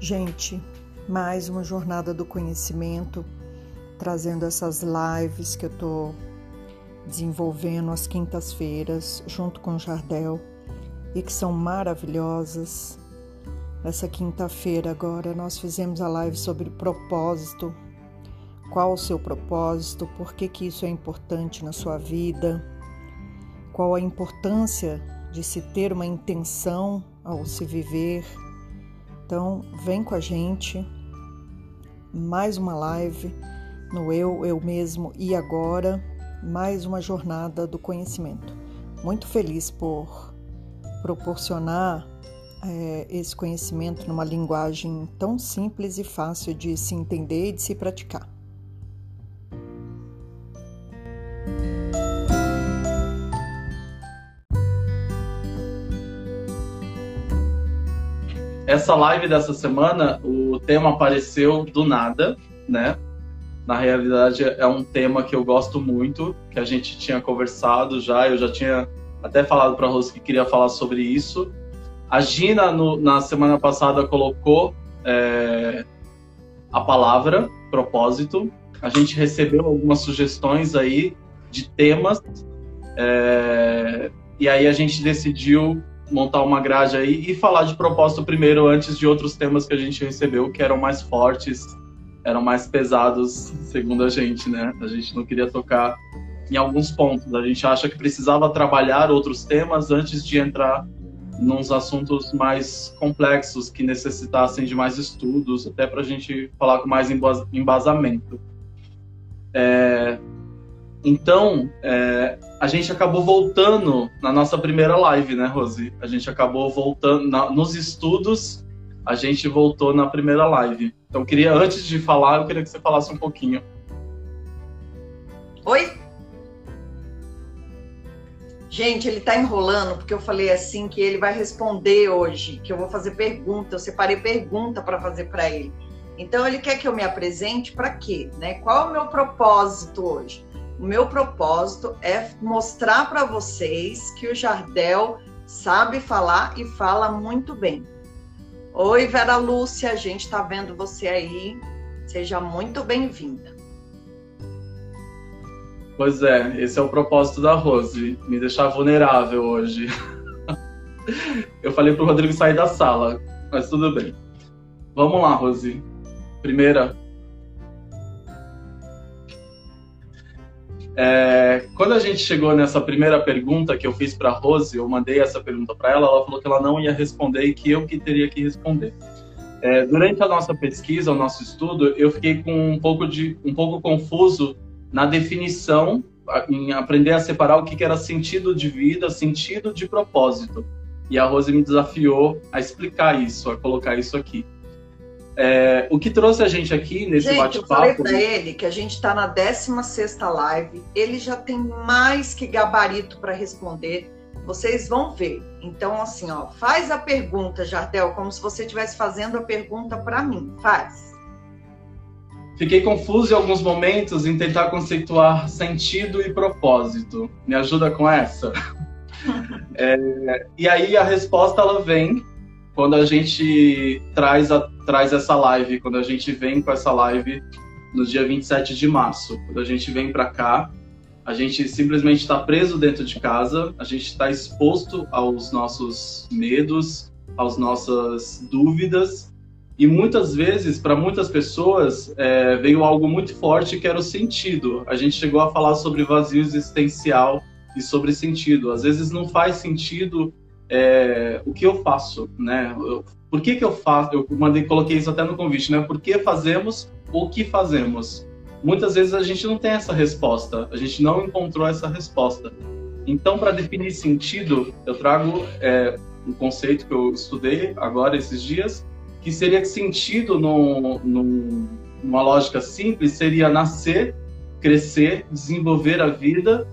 Gente, mais uma jornada do conhecimento, trazendo essas lives que eu tô desenvolvendo às quintas-feiras, junto com o Jardel, e que são maravilhosas. Essa quinta-feira agora nós fizemos a live sobre propósito. Qual o seu propósito? Por que, que isso é importante na sua vida? Qual a importância de se ter uma intenção ao se viver? Então, vem com a gente. Mais uma live no Eu, Eu Mesmo e Agora. Mais uma jornada do conhecimento. Muito feliz por proporcionar é, esse conhecimento numa linguagem tão simples e fácil de se entender e de se praticar. Essa live dessa semana, o tema apareceu do nada, né? Na realidade, é um tema que eu gosto muito, que a gente tinha conversado já, eu já tinha até falado para a Rose que queria falar sobre isso. A Gina, no, na semana passada, colocou é, a palavra propósito. A gente recebeu algumas sugestões aí de temas, é, e aí a gente decidiu montar uma grade aí e falar de propósito primeiro antes de outros temas que a gente recebeu que eram mais fortes, eram mais pesados, segundo a gente, né? A gente não queria tocar em alguns pontos. A gente acha que precisava trabalhar outros temas antes de entrar nos assuntos mais complexos que necessitassem de mais estudos, até para a gente falar com mais embasamento. É, então, é, a gente acabou voltando na nossa primeira live, né, Rose? A gente acabou voltando na, nos estudos, a gente voltou na primeira live. Então, queria, antes de falar, eu queria que você falasse um pouquinho. Oi? Gente, ele tá enrolando porque eu falei assim que ele vai responder hoje, que eu vou fazer pergunta, eu separei pergunta para fazer para ele. Então ele quer que eu me apresente para quê, né? Qual é o meu propósito hoje? O meu propósito é mostrar para vocês que o Jardel sabe falar e fala muito bem. Oi, Vera Lúcia, a gente está vendo você aí. Seja muito bem-vinda. Pois é, esse é o propósito da Rose, me deixar vulnerável hoje. Eu falei pro Rodrigo sair da sala, mas tudo bem. Vamos lá, Rose. Primeira, É, quando a gente chegou nessa primeira pergunta que eu fiz para Rose, eu mandei essa pergunta para ela, ela falou que ela não ia responder e que eu que teria que responder. É, durante a nossa pesquisa, o nosso estudo, eu fiquei com um pouco de um pouco confuso na definição, em aprender a separar o que era sentido de vida, sentido de propósito. E a Rose me desafiou a explicar isso, a colocar isso aqui. É, o que trouxe a gente aqui nesse bate-papo. Eu falei para ele que a gente está na 16 live, ele já tem mais que gabarito para responder. Vocês vão ver. Então, assim, ó, faz a pergunta, Jardel, como se você estivesse fazendo a pergunta para mim. Faz. Fiquei confuso em alguns momentos em tentar conceituar sentido e propósito. Me ajuda com essa? é, e aí a resposta ela vem quando a gente traz, a, traz essa live, quando a gente vem com essa live no dia 27 de março. Quando a gente vem para cá, a gente simplesmente está preso dentro de casa, a gente está exposto aos nossos medos, às nossas dúvidas. E muitas vezes, para muitas pessoas, é, veio algo muito forte que era o sentido. A gente chegou a falar sobre vazio existencial e sobre sentido. Às vezes não faz sentido é, o que eu faço, né? Eu, por que que eu faço? Eu mandei, coloquei isso até no convite, né? Por que fazemos o que fazemos? Muitas vezes a gente não tem essa resposta, a gente não encontrou essa resposta. Então, para definir sentido, eu trago é, um conceito que eu estudei agora esses dias, que seria que sentido, no, no, numa lógica simples, seria nascer, crescer, desenvolver a vida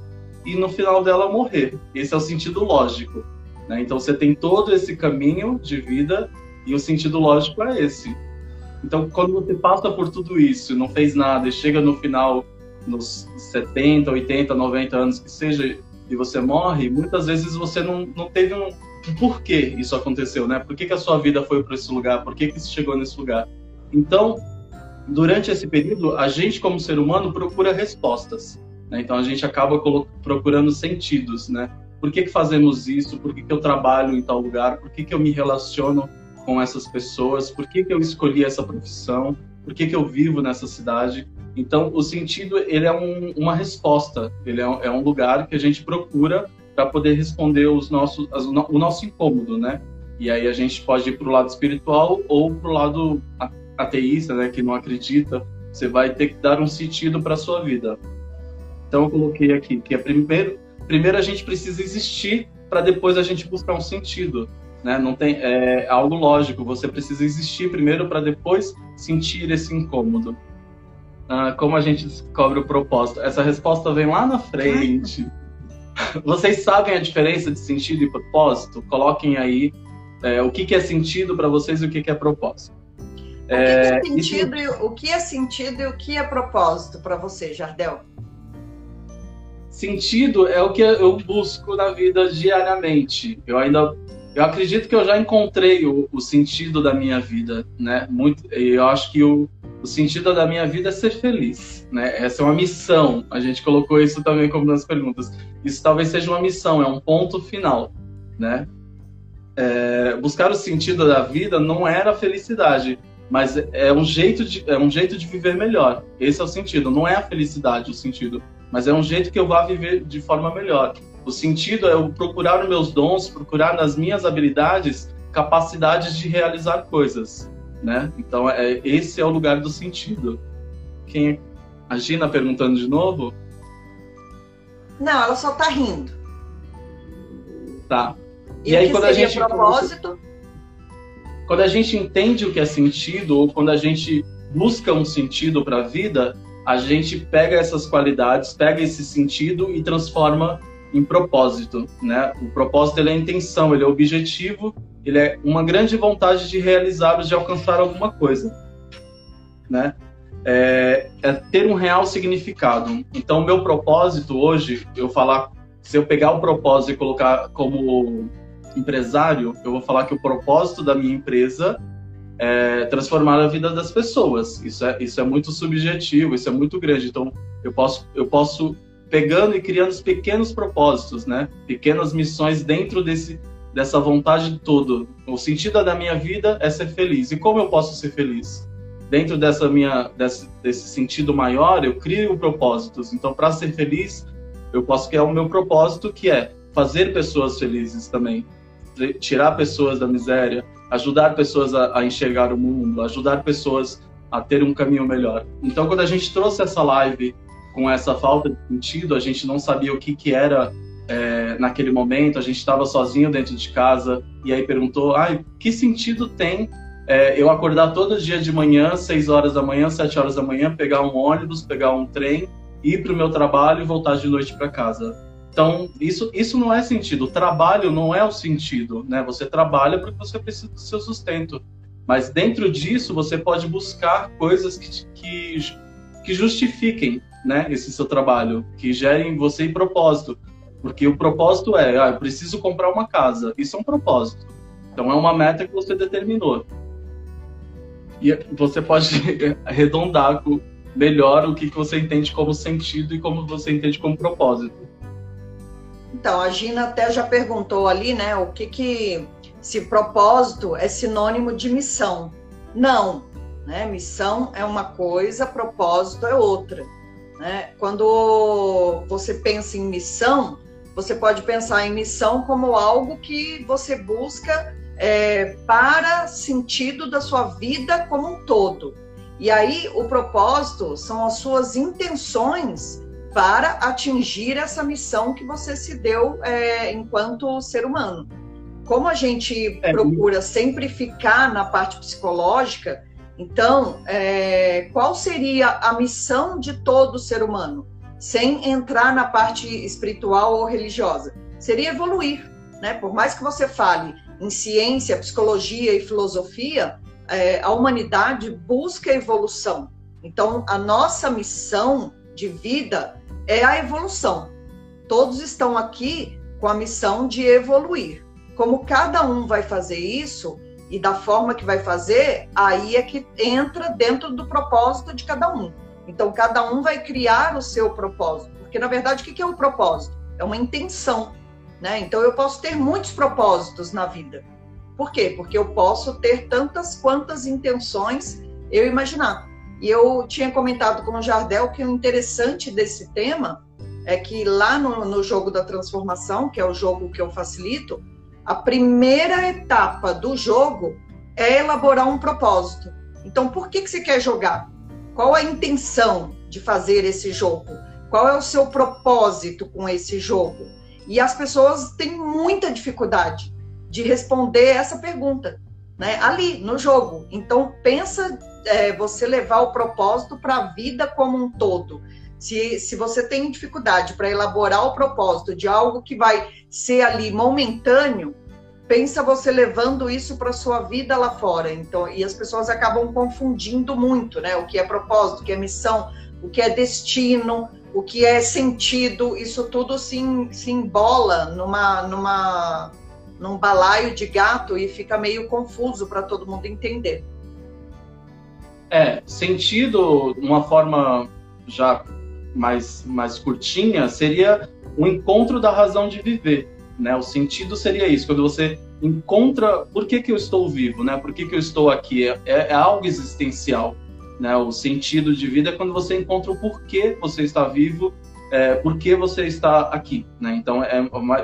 e no final dela morrer. Esse é o sentido lógico. Né? Então você tem todo esse caminho de vida e o sentido lógico é esse. Então quando você passa por tudo isso, não fez nada e chega no final nos 70, 80, 90 anos que seja e você morre, muitas vezes você não, não teve um por que isso aconteceu, né? Por que, que a sua vida foi para esse lugar? Por que, que você chegou nesse lugar? Então, durante esse período, a gente, como ser humano, procura respostas. Né? Então, a gente acaba procurando sentidos, né? Por que, que fazemos isso? Por que, que eu trabalho em tal lugar? Por que, que eu me relaciono com essas pessoas? Por que, que eu escolhi essa profissão? Por que, que eu vivo nessa cidade? Então, o sentido ele é um, uma resposta, ele é um, é um, lugar que a gente procura para poder responder os nossos, as, o nosso incômodo, né? E aí a gente pode ir para o lado espiritual ou para o lado ateísta, né, que não acredita. Você vai ter que dar um sentido para a sua vida. Então, eu coloquei aqui que é primeiro, primeiro a gente precisa existir para depois a gente buscar um sentido. Né? Não tem é algo lógico. Você precisa existir primeiro para depois sentir esse incômodo. Ah, como a gente descobre o propósito? Essa resposta vem lá na frente. Vocês sabem a diferença de sentido e propósito? Coloquem aí é, o que, que, é sentido para vocês e o que, que é propósito. O que, é, é sentido, isso... o que é sentido e o que é propósito para você, Jardel? Sentido é o que eu busco na vida diariamente. Eu ainda eu acredito que eu já encontrei o, o sentido da minha vida, né? Muito, eu acho que o, o sentido da minha vida é ser feliz, né? Essa é uma missão. A gente colocou isso também como nas perguntas. Isso talvez seja uma missão, é um ponto final, né? É, buscar o sentido da vida não era felicidade, mas é um jeito de é um jeito de viver melhor. Esse é o sentido. Não é a felicidade o sentido, mas é um jeito que eu vá viver de forma melhor. O sentido é eu procurar os meus dons, procurar nas minhas habilidades capacidades de realizar coisas né? Então, é, esse é o lugar do sentido. Quem? A Gina perguntando de novo? Não, ela só tá rindo. Tá. E, e aí, quando a gente. Propósito? Quando a gente entende o que é sentido, ou quando a gente busca um sentido para a vida, a gente pega essas qualidades, pega esse sentido e transforma em propósito, né? O propósito ele é a intenção, ele é objetivo ele é uma grande vontade de realizar, de alcançar alguma coisa, né? É, é ter um real significado. Então, meu propósito hoje, eu falar, se eu pegar o propósito e colocar como empresário, eu vou falar que o propósito da minha empresa é transformar a vida das pessoas. Isso é, isso é muito subjetivo, isso é muito grande. Então, eu posso, eu posso pegando e criando os pequenos propósitos, né? Pequenas missões dentro desse dessa vontade toda. O sentido da minha vida é ser feliz. E como eu posso ser feliz? Dentro dessa minha desse, desse sentido maior, eu crio propósitos. Então, para ser feliz, eu posso criar o meu propósito, que é fazer pessoas felizes também, tirar pessoas da miséria, ajudar pessoas a, a enxergar o mundo, ajudar pessoas a ter um caminho melhor. Então, quando a gente trouxe essa live com essa falta de sentido, a gente não sabia o que, que era é, naquele momento, a gente estava sozinho dentro de casa e aí perguntou: ah, que sentido tem é, eu acordar todo dia de manhã, 6 horas da manhã, 7 horas da manhã, pegar um ônibus, pegar um trem, ir para o meu trabalho e voltar de noite para casa? Então, isso, isso não é sentido. O trabalho não é o sentido, né? Você trabalha porque você precisa do seu sustento. Mas dentro disso, você pode buscar coisas que, que, que justifiquem né, esse seu trabalho, que gerem você em propósito. Porque o propósito é, ah, eu preciso comprar uma casa. Isso é um propósito. Então é uma meta que você determinou. E você pode arredondar melhor o que você entende como sentido e como você entende como propósito. Então, a Gina até já perguntou ali, né, o que que se propósito é sinônimo de missão. Não, né? Missão é uma coisa, propósito é outra, né? Quando você pensa em missão, você pode pensar em missão como algo que você busca é, para sentido da sua vida como um todo. E aí o propósito são as suas intenções para atingir essa missão que você se deu é, enquanto ser humano. Como a gente é. procura sempre ficar na parte psicológica, então é, qual seria a missão de todo ser humano? sem entrar na parte espiritual ou religiosa. Seria evoluir, né? Por mais que você fale em ciência, psicologia e filosofia, é, a humanidade busca evolução. Então, a nossa missão de vida é a evolução. Todos estão aqui com a missão de evoluir. Como cada um vai fazer isso e da forma que vai fazer, aí é que entra dentro do propósito de cada um. Então, cada um vai criar o seu propósito. Porque, na verdade, o que é um propósito? É uma intenção. Né? Então, eu posso ter muitos propósitos na vida. Por quê? Porque eu posso ter tantas quantas intenções eu imaginar. E eu tinha comentado com o Jardel que o interessante desse tema é que lá no, no jogo da transformação, que é o jogo que eu facilito, a primeira etapa do jogo é elaborar um propósito. Então, por que, que você quer jogar? Qual a intenção de fazer esse jogo? Qual é o seu propósito com esse jogo? E as pessoas têm muita dificuldade de responder essa pergunta, né? Ali no jogo. Então pensa é, você levar o propósito para a vida como um todo. Se, se você tem dificuldade para elaborar o propósito de algo que vai ser ali momentâneo, pensa você levando isso para sua vida lá fora. Então, e as pessoas acabam confundindo muito, né? O que é propósito, o que é missão, o que é destino, o que é sentido. Isso tudo se, se embola numa, numa, num balaio de gato e fica meio confuso para todo mundo entender. É, sentido, uma forma já mais, mais curtinha, seria o encontro da razão de viver. Né? O sentido seria isso, quando você encontra por que, que eu estou vivo, né? por que, que eu estou aqui, é, é, é algo existencial. Né? O sentido de vida é quando você encontra o porquê você está vivo, é, por que você está aqui. Né? Então, é,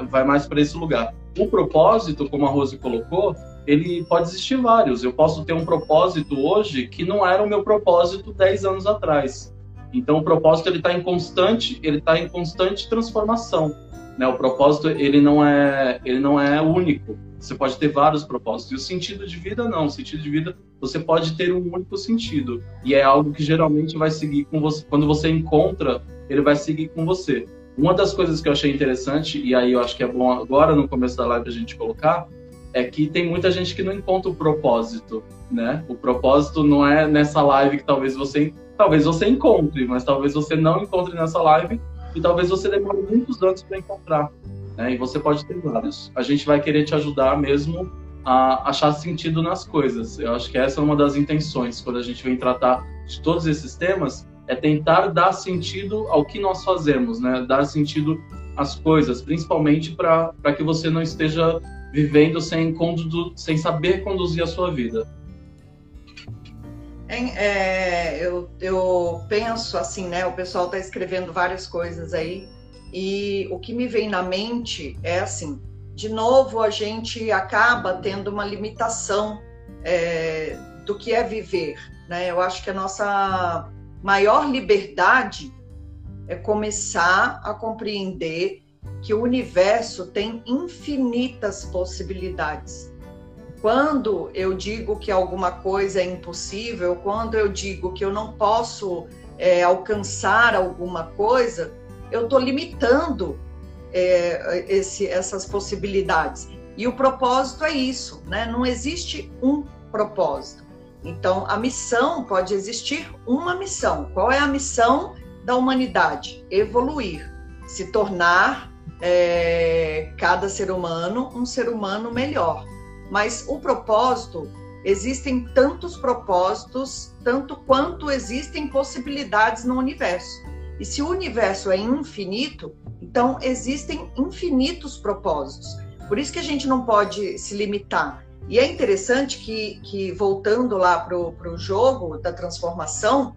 vai mais para esse lugar. O propósito, como a Rose colocou, ele pode existir vários. Eu posso ter um propósito hoje que não era o meu propósito 10 anos atrás. Então o propósito ele está em constante, ele está em constante transformação. Né? O propósito ele não é, ele não é único. Você pode ter vários propósitos. E o sentido de vida não. O sentido de vida você pode ter um único sentido. E é algo que geralmente vai seguir com você. Quando você encontra, ele vai seguir com você. Uma das coisas que eu achei interessante e aí eu acho que é bom agora no começo da live a gente colocar é que tem muita gente que não encontra o propósito, né? O propósito não é nessa live que talvez você talvez você encontre, mas talvez você não encontre nessa live e talvez você demore muitos anos para encontrar. Né? E você pode ter vários. A gente vai querer te ajudar mesmo a achar sentido nas coisas. Eu acho que essa é uma das intenções quando a gente vem tratar de todos esses temas, é tentar dar sentido ao que nós fazemos, né? Dar sentido às coisas, principalmente para que você não esteja vivendo sem, condu sem saber conduzir a sua vida. É, eu, eu penso assim, né? O pessoal está escrevendo várias coisas aí, e o que me vem na mente é assim: de novo, a gente acaba tendo uma limitação é, do que é viver, né? Eu acho que a nossa maior liberdade é começar a compreender que o universo tem infinitas possibilidades. Quando eu digo que alguma coisa é impossível, quando eu digo que eu não posso é, alcançar alguma coisa, eu estou limitando é, esse, essas possibilidades. E o propósito é isso, né? Não existe um propósito. Então, a missão pode existir uma missão. Qual é a missão da humanidade? Evoluir, se tornar é, cada ser humano um ser humano melhor. Mas o propósito, existem tantos propósitos, tanto quanto existem possibilidades no universo. E se o universo é infinito, então existem infinitos propósitos. Por isso que a gente não pode se limitar. E é interessante que, que voltando lá para o jogo da transformação,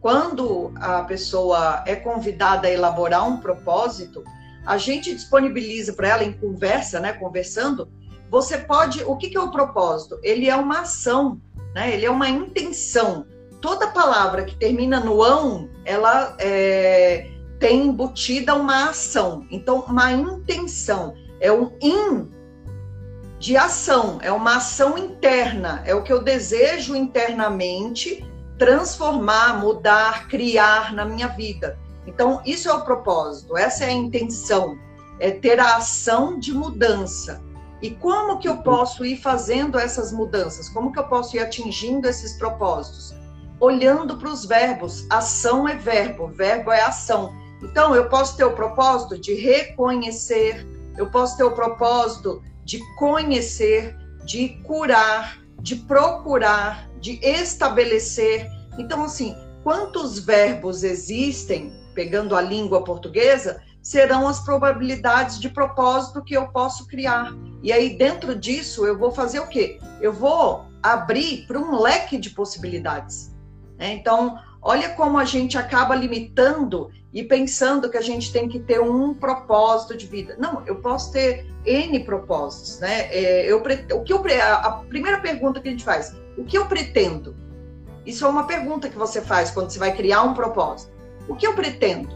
quando a pessoa é convidada a elaborar um propósito, a gente disponibiliza para ela em conversa, né, conversando, você pode, o que, que é o propósito? Ele é uma ação, né? Ele é uma intenção. Toda palavra que termina no ão, ela é, tem embutida uma ação. Então, uma intenção é um in de ação, é uma ação interna, é o que eu desejo internamente transformar, mudar, criar na minha vida. Então, isso é o propósito, essa é a intenção, é ter a ação de mudança. E como que eu posso ir fazendo essas mudanças? Como que eu posso ir atingindo esses propósitos? Olhando para os verbos. Ação é verbo, verbo é ação. Então, eu posso ter o propósito de reconhecer, eu posso ter o propósito de conhecer, de curar, de procurar, de estabelecer. Então, assim, quantos verbos existem, pegando a língua portuguesa, serão as probabilidades de propósito que eu posso criar. E aí, dentro disso, eu vou fazer o quê? Eu vou abrir para um leque de possibilidades. Né? Então, olha como a gente acaba limitando e pensando que a gente tem que ter um propósito de vida. Não, eu posso ter N propósitos, né? É, eu, o que eu, a primeira pergunta que a gente faz, o que eu pretendo? Isso é uma pergunta que você faz quando você vai criar um propósito. O que eu pretendo?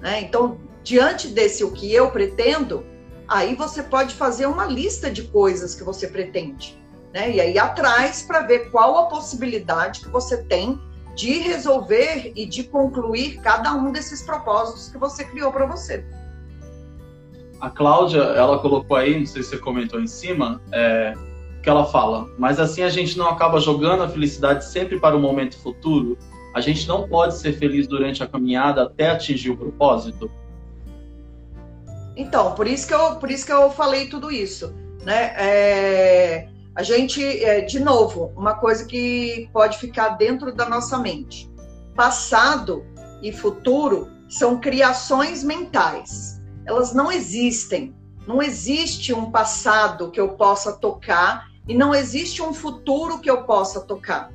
Né? Então, diante desse o que eu pretendo, aí você pode fazer uma lista de coisas que você pretende. Né? E aí atrás para ver qual a possibilidade que você tem de resolver e de concluir cada um desses propósitos que você criou para você. A Cláudia, ela colocou aí, não sei se você comentou em cima, é, que ela fala, mas assim a gente não acaba jogando a felicidade sempre para o momento futuro? A gente não pode ser feliz durante a caminhada até atingir o propósito? Então, por isso que eu, por isso que eu falei tudo isso, né? É, a gente, é, de novo, uma coisa que pode ficar dentro da nossa mente. Passado e futuro são criações mentais. Elas não existem. Não existe um passado que eu possa tocar e não existe um futuro que eu possa tocar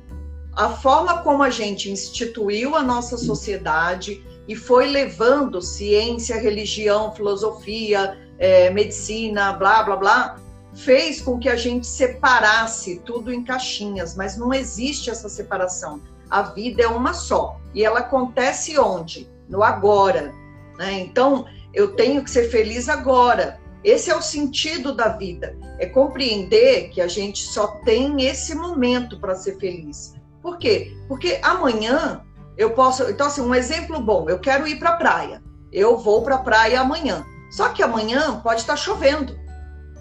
a forma como a gente instituiu a nossa sociedade e foi levando ciência, religião, filosofia, é, medicina, blá, blá, blá, fez com que a gente separasse tudo em caixinhas, mas não existe essa separação. A vida é uma só e ela acontece onde? No agora. Né? Então, eu tenho que ser feliz agora. Esse é o sentido da vida, é compreender que a gente só tem esse momento para ser feliz. Por quê? Porque amanhã eu posso. Então, assim, um exemplo bom: eu quero ir para a praia. Eu vou para a praia amanhã. Só que amanhã pode estar chovendo.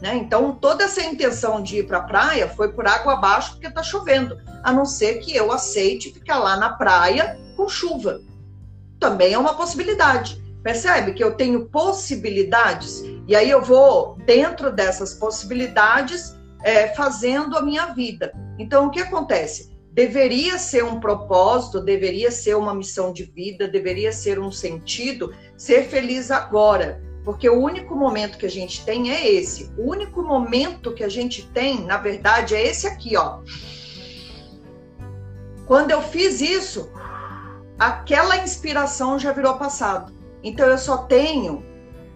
Né? Então, toda essa intenção de ir para a praia foi por água abaixo porque está chovendo. A não ser que eu aceite ficar lá na praia com chuva. Também é uma possibilidade. Percebe que eu tenho possibilidades? E aí eu vou, dentro dessas possibilidades, é, fazendo a minha vida. Então, o que acontece? deveria ser um propósito, deveria ser uma missão de vida, deveria ser um sentido, ser feliz agora. Porque o único momento que a gente tem é esse. O único momento que a gente tem, na verdade, é esse aqui, ó. Quando eu fiz isso, aquela inspiração já virou passado. Então eu só tenho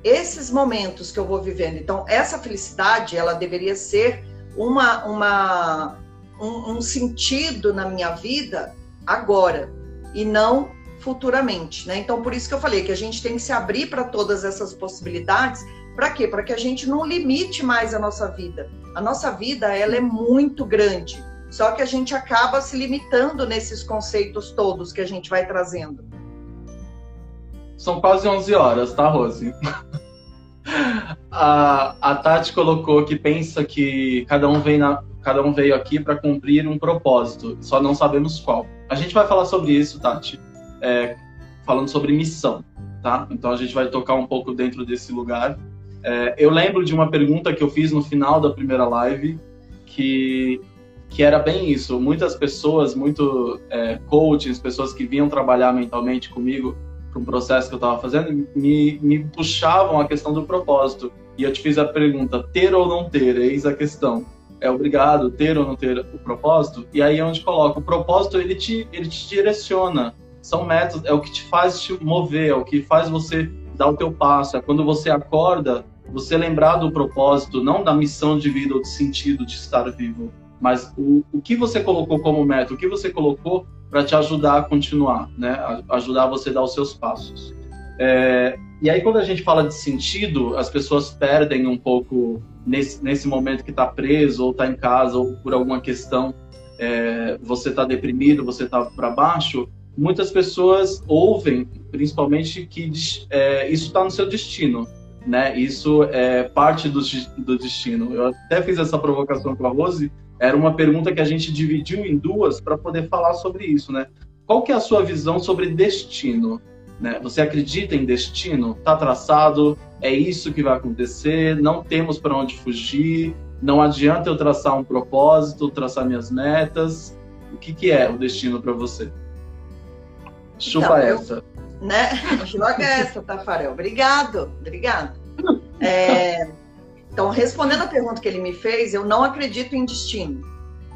esses momentos que eu vou vivendo. Então essa felicidade, ela deveria ser uma uma um, um sentido na minha vida agora e não futuramente, né? Então, por isso que eu falei que a gente tem que se abrir para todas essas possibilidades. Para quê? Para que a gente não limite mais a nossa vida. A nossa vida, ela é muito grande. Só que a gente acaba se limitando nesses conceitos todos que a gente vai trazendo. São quase 11 horas, tá, Rose? a, a Tati colocou que pensa que cada um vem na, cada um veio aqui para cumprir um propósito, só não sabemos qual. A gente vai falar sobre isso, Tati, é, falando sobre missão, tá? Então a gente vai tocar um pouco dentro desse lugar. É, eu lembro de uma pergunta que eu fiz no final da primeira live, que, que era bem isso. Muitas pessoas, muito é, coaches, pessoas que vinham trabalhar mentalmente comigo para um processo que eu estava fazendo, me, me puxavam a questão do propósito. E eu te fiz a pergunta, ter ou não ter, eis a questão é obrigado ter ou não ter o propósito, e aí é onde coloca o propósito, ele te, ele te direciona. São métodos, é o que te faz te mover, é o que faz você dar o teu passo. É quando você acorda, você lembrar do propósito, não da missão de vida ou de sentido de estar vivo, mas o, o que você colocou como método, o que você colocou para te ajudar a continuar, né? A, ajudar você a dar os seus passos. É, e aí, quando a gente fala de sentido, as pessoas perdem um pouco nesse, nesse momento que está preso, ou está em casa, ou por alguma questão, é, você está deprimido, você está para baixo. Muitas pessoas ouvem, principalmente, que é, isso está no seu destino. Né? Isso é parte do, do destino. Eu até fiz essa provocação com a Rose. Era uma pergunta que a gente dividiu em duas para poder falar sobre isso, né? Qual que é a sua visão sobre destino? Né? Você acredita em destino? Está traçado? É isso que vai acontecer? Não temos para onde fugir? Não adianta eu traçar um propósito, traçar minhas metas? O que, que é o destino para você? Chupa então, essa. Eu, né? Joga essa, Tafarel. Obrigado, obrigado. É, então, respondendo a pergunta que ele me fez, eu não acredito em destino.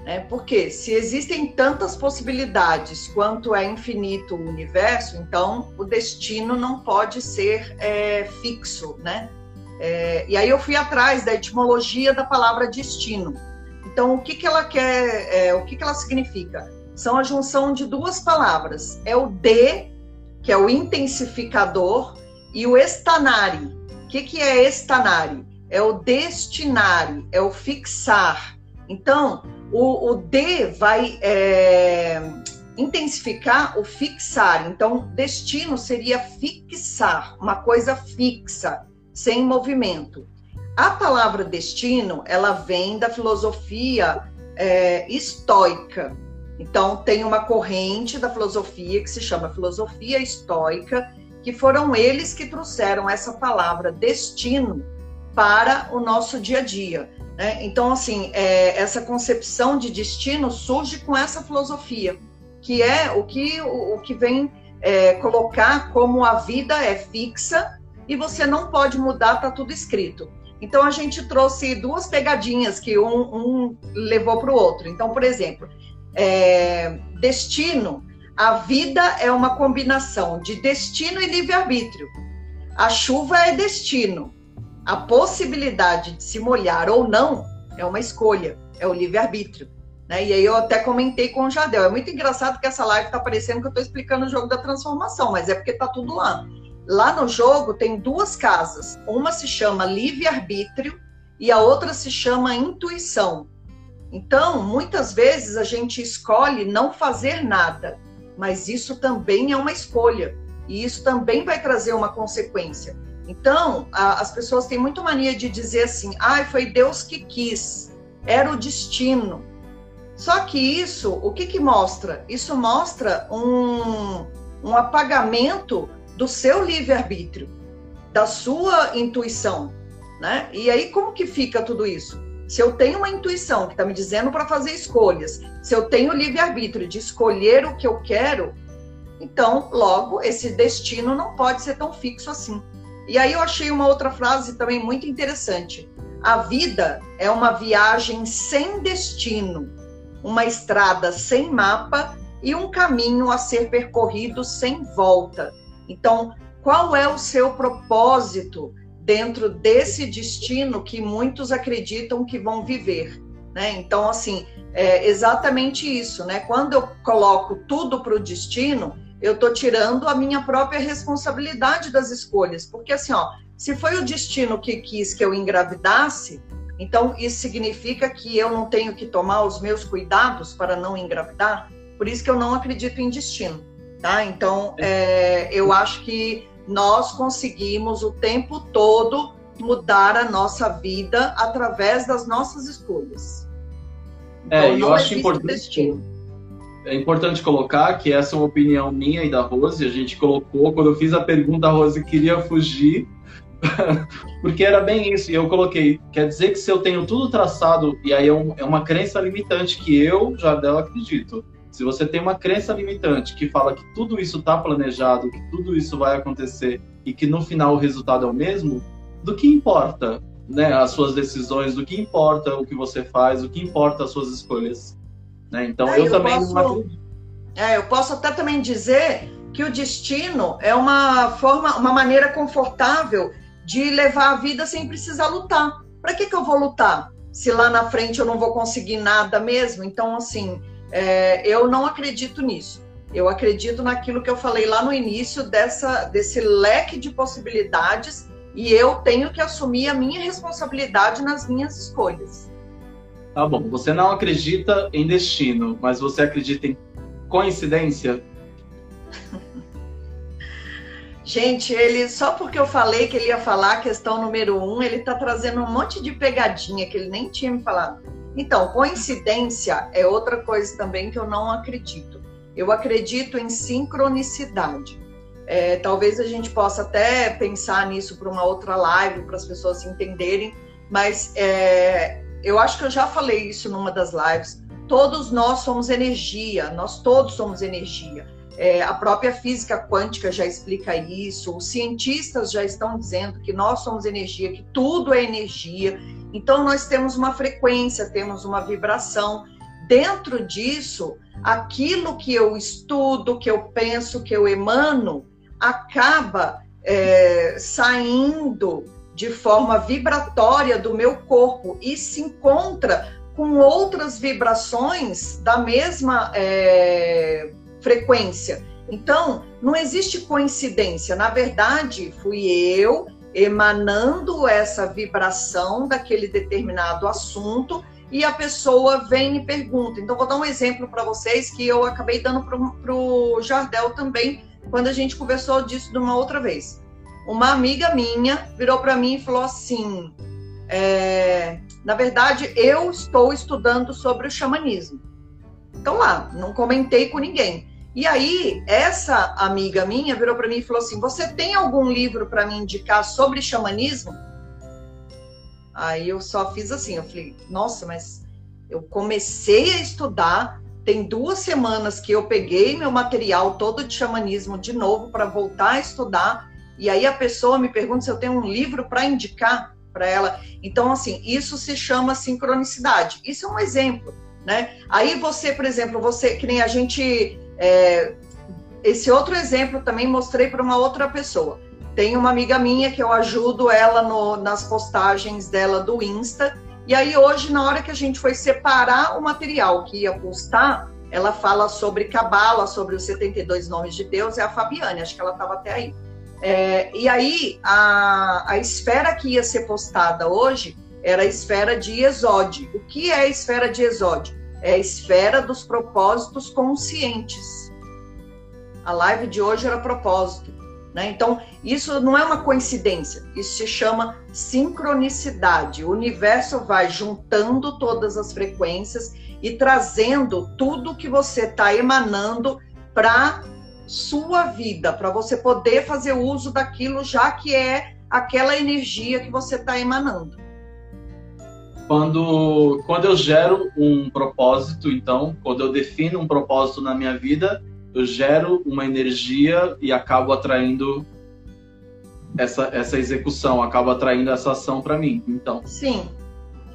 Né? Porque se existem tantas possibilidades quanto é infinito o universo, então o destino não pode ser é, fixo, né? É, e aí eu fui atrás da etimologia da palavra destino. Então, o que, que ela quer, é, o que, que ela significa? São a junção de duas palavras. É o de, que é o intensificador, e o estanari. O que, que é estanari? É o destinar, é o fixar. Então, o, o de vai é, intensificar o fixar. Então, destino seria fixar, uma coisa fixa, sem movimento. A palavra destino, ela vem da filosofia é, estoica. Então, tem uma corrente da filosofia que se chama filosofia estoica, que foram eles que trouxeram essa palavra destino para o nosso dia a dia. Né? Então, assim, é, essa concepção de destino surge com essa filosofia, que é o que, o, o que vem é, colocar como a vida é fixa e você não pode mudar, está tudo escrito. Então, a gente trouxe duas pegadinhas que um, um levou para o outro. Então, por exemplo, é, destino, a vida é uma combinação de destino e livre-arbítrio. A chuva é destino, a possibilidade de se molhar ou não é uma escolha, é o livre-arbítrio. Né? E aí eu até comentei com o Jardel. É muito engraçado que essa live está parecendo que eu estou explicando o jogo da transformação, mas é porque está tudo lá. Lá no jogo tem duas casas. Uma se chama livre-arbítrio e a outra se chama intuição. Então, muitas vezes a gente escolhe não fazer nada, mas isso também é uma escolha. E isso também vai trazer uma consequência. Então, a, as pessoas têm muito mania de dizer assim: ah, foi Deus que quis, era o destino. Só que isso, o que, que mostra? Isso mostra um, um apagamento do seu livre-arbítrio, da sua intuição. Né? E aí, como que fica tudo isso? Se eu tenho uma intuição que está me dizendo para fazer escolhas, se eu tenho livre-arbítrio de escolher o que eu quero, então, logo, esse destino não pode ser tão fixo assim. E aí eu achei uma outra frase também muito interessante. A vida é uma viagem sem destino, uma estrada sem mapa e um caminho a ser percorrido sem volta. Então, qual é o seu propósito dentro desse destino que muitos acreditam que vão viver? Né? Então, assim, é exatamente isso, né? Quando eu coloco tudo para o destino, eu estou tirando a minha própria responsabilidade das escolhas. Porque assim, ó, se foi o destino que quis que eu engravidasse, então isso significa que eu não tenho que tomar os meus cuidados para não engravidar. Por isso que eu não acredito em destino, tá? Então é, eu acho que nós conseguimos o tempo todo mudar a nossa vida através das nossas escolhas. É, então, é, eu acho importante. Destino é importante colocar que essa é uma opinião minha e da Rose. A gente colocou, quando eu fiz a pergunta, a Rose queria fugir, porque era bem isso. E eu coloquei, quer dizer que se eu tenho tudo traçado, e aí é, um, é uma crença limitante que eu, Jardel, acredito. Se você tem uma crença limitante que fala que tudo isso está planejado, que tudo isso vai acontecer e que no final o resultado é o mesmo, do que importa né, as suas decisões, do que importa o que você faz, o que importa as suas escolhas. Né? Então eu, eu, também posso, não acredito. É, eu posso até também dizer que o destino é uma forma, uma maneira confortável de levar a vida sem precisar lutar. Para que, que eu vou lutar? Se lá na frente eu não vou conseguir nada mesmo? Então, assim, é, eu não acredito nisso. Eu acredito naquilo que eu falei lá no início dessa, desse leque de possibilidades e eu tenho que assumir a minha responsabilidade nas minhas escolhas. Tá bom, você não acredita em destino, mas você acredita em coincidência? Gente, ele só porque eu falei que ele ia falar a questão número um, ele tá trazendo um monte de pegadinha que ele nem tinha me falado. Então, coincidência é outra coisa também que eu não acredito. Eu acredito em sincronicidade. É, talvez a gente possa até pensar nisso para uma outra live, para as pessoas entenderem, mas é, eu acho que eu já falei isso numa das lives. Todos nós somos energia, nós todos somos energia. É, a própria física quântica já explica isso, os cientistas já estão dizendo que nós somos energia, que tudo é energia. Então, nós temos uma frequência, temos uma vibração. Dentro disso, aquilo que eu estudo, que eu penso, que eu emano, acaba é, saindo de forma vibratória do meu corpo e se encontra com outras vibrações da mesma é, frequência. Então, não existe coincidência. Na verdade, fui eu emanando essa vibração daquele determinado assunto e a pessoa vem e pergunta. Então, vou dar um exemplo para vocês que eu acabei dando para o Jardel também quando a gente conversou disso de uma outra vez. Uma amiga minha virou para mim e falou assim: é, na verdade, eu estou estudando sobre o xamanismo. Então lá, não comentei com ninguém. E aí, essa amiga minha virou para mim e falou assim: Você tem algum livro para me indicar sobre xamanismo? Aí eu só fiz assim: Eu falei, nossa, mas eu comecei a estudar tem duas semanas que eu peguei meu material todo de xamanismo de novo para voltar a estudar. E aí a pessoa me pergunta se eu tenho um livro para indicar para ela. Então, assim, isso se chama sincronicidade. Isso é um exemplo, né? Aí você, por exemplo, você, que nem a gente. É, esse outro exemplo também mostrei para uma outra pessoa. Tem uma amiga minha que eu ajudo ela no, nas postagens dela do Insta e aí, hoje, na hora que a gente foi separar o material que ia postar, ela fala sobre Cabala, sobre os 72 nomes de Deus, é a Fabiane, acho que ela estava até aí. É, e aí, a, a esfera que ia ser postada hoje era a esfera de Exode. O que é a esfera de Exode? É a esfera dos propósitos conscientes. A live de hoje era propósito. Né? Então, isso não é uma coincidência, isso se chama sincronicidade. O universo vai juntando todas as frequências e trazendo tudo que você está emanando para sua vida, para você poder fazer uso daquilo, já que é aquela energia que você está emanando. Quando, quando eu gero um propósito, então, quando eu defino um propósito na minha vida, eu gero uma energia e acabo atraindo essa, essa execução, acabo atraindo essa ação para mim. Então. Sim.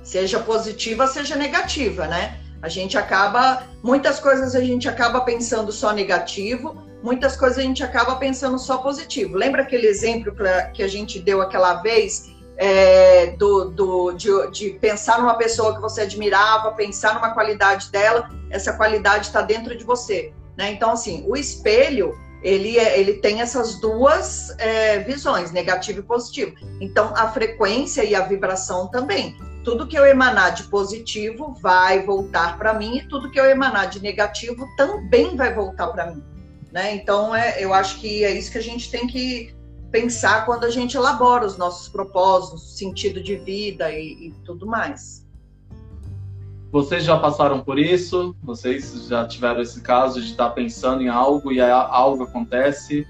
Seja positiva, seja negativa, né? A gente acaba, muitas coisas a gente acaba pensando só negativo, muitas coisas a gente acaba pensando só positivo. Lembra aquele exemplo que a gente deu aquela vez é, do, do de, de, pensar numa pessoa que você admirava, pensar numa qualidade dela, essa qualidade está dentro de você. Né? Então, assim, o espelho ele, é, ele tem essas duas é, visões, negativo e positivo. Então, a frequência e a vibração também. Tudo que eu emanar de positivo vai voltar para mim e tudo que eu emanar de negativo também vai voltar para mim. Né? Então, é, eu acho que é isso que a gente tem que pensar quando a gente elabora os nossos propósitos, sentido de vida e, e tudo mais. Vocês já passaram por isso? Vocês já tiveram esse caso de estar pensando em algo e algo acontece?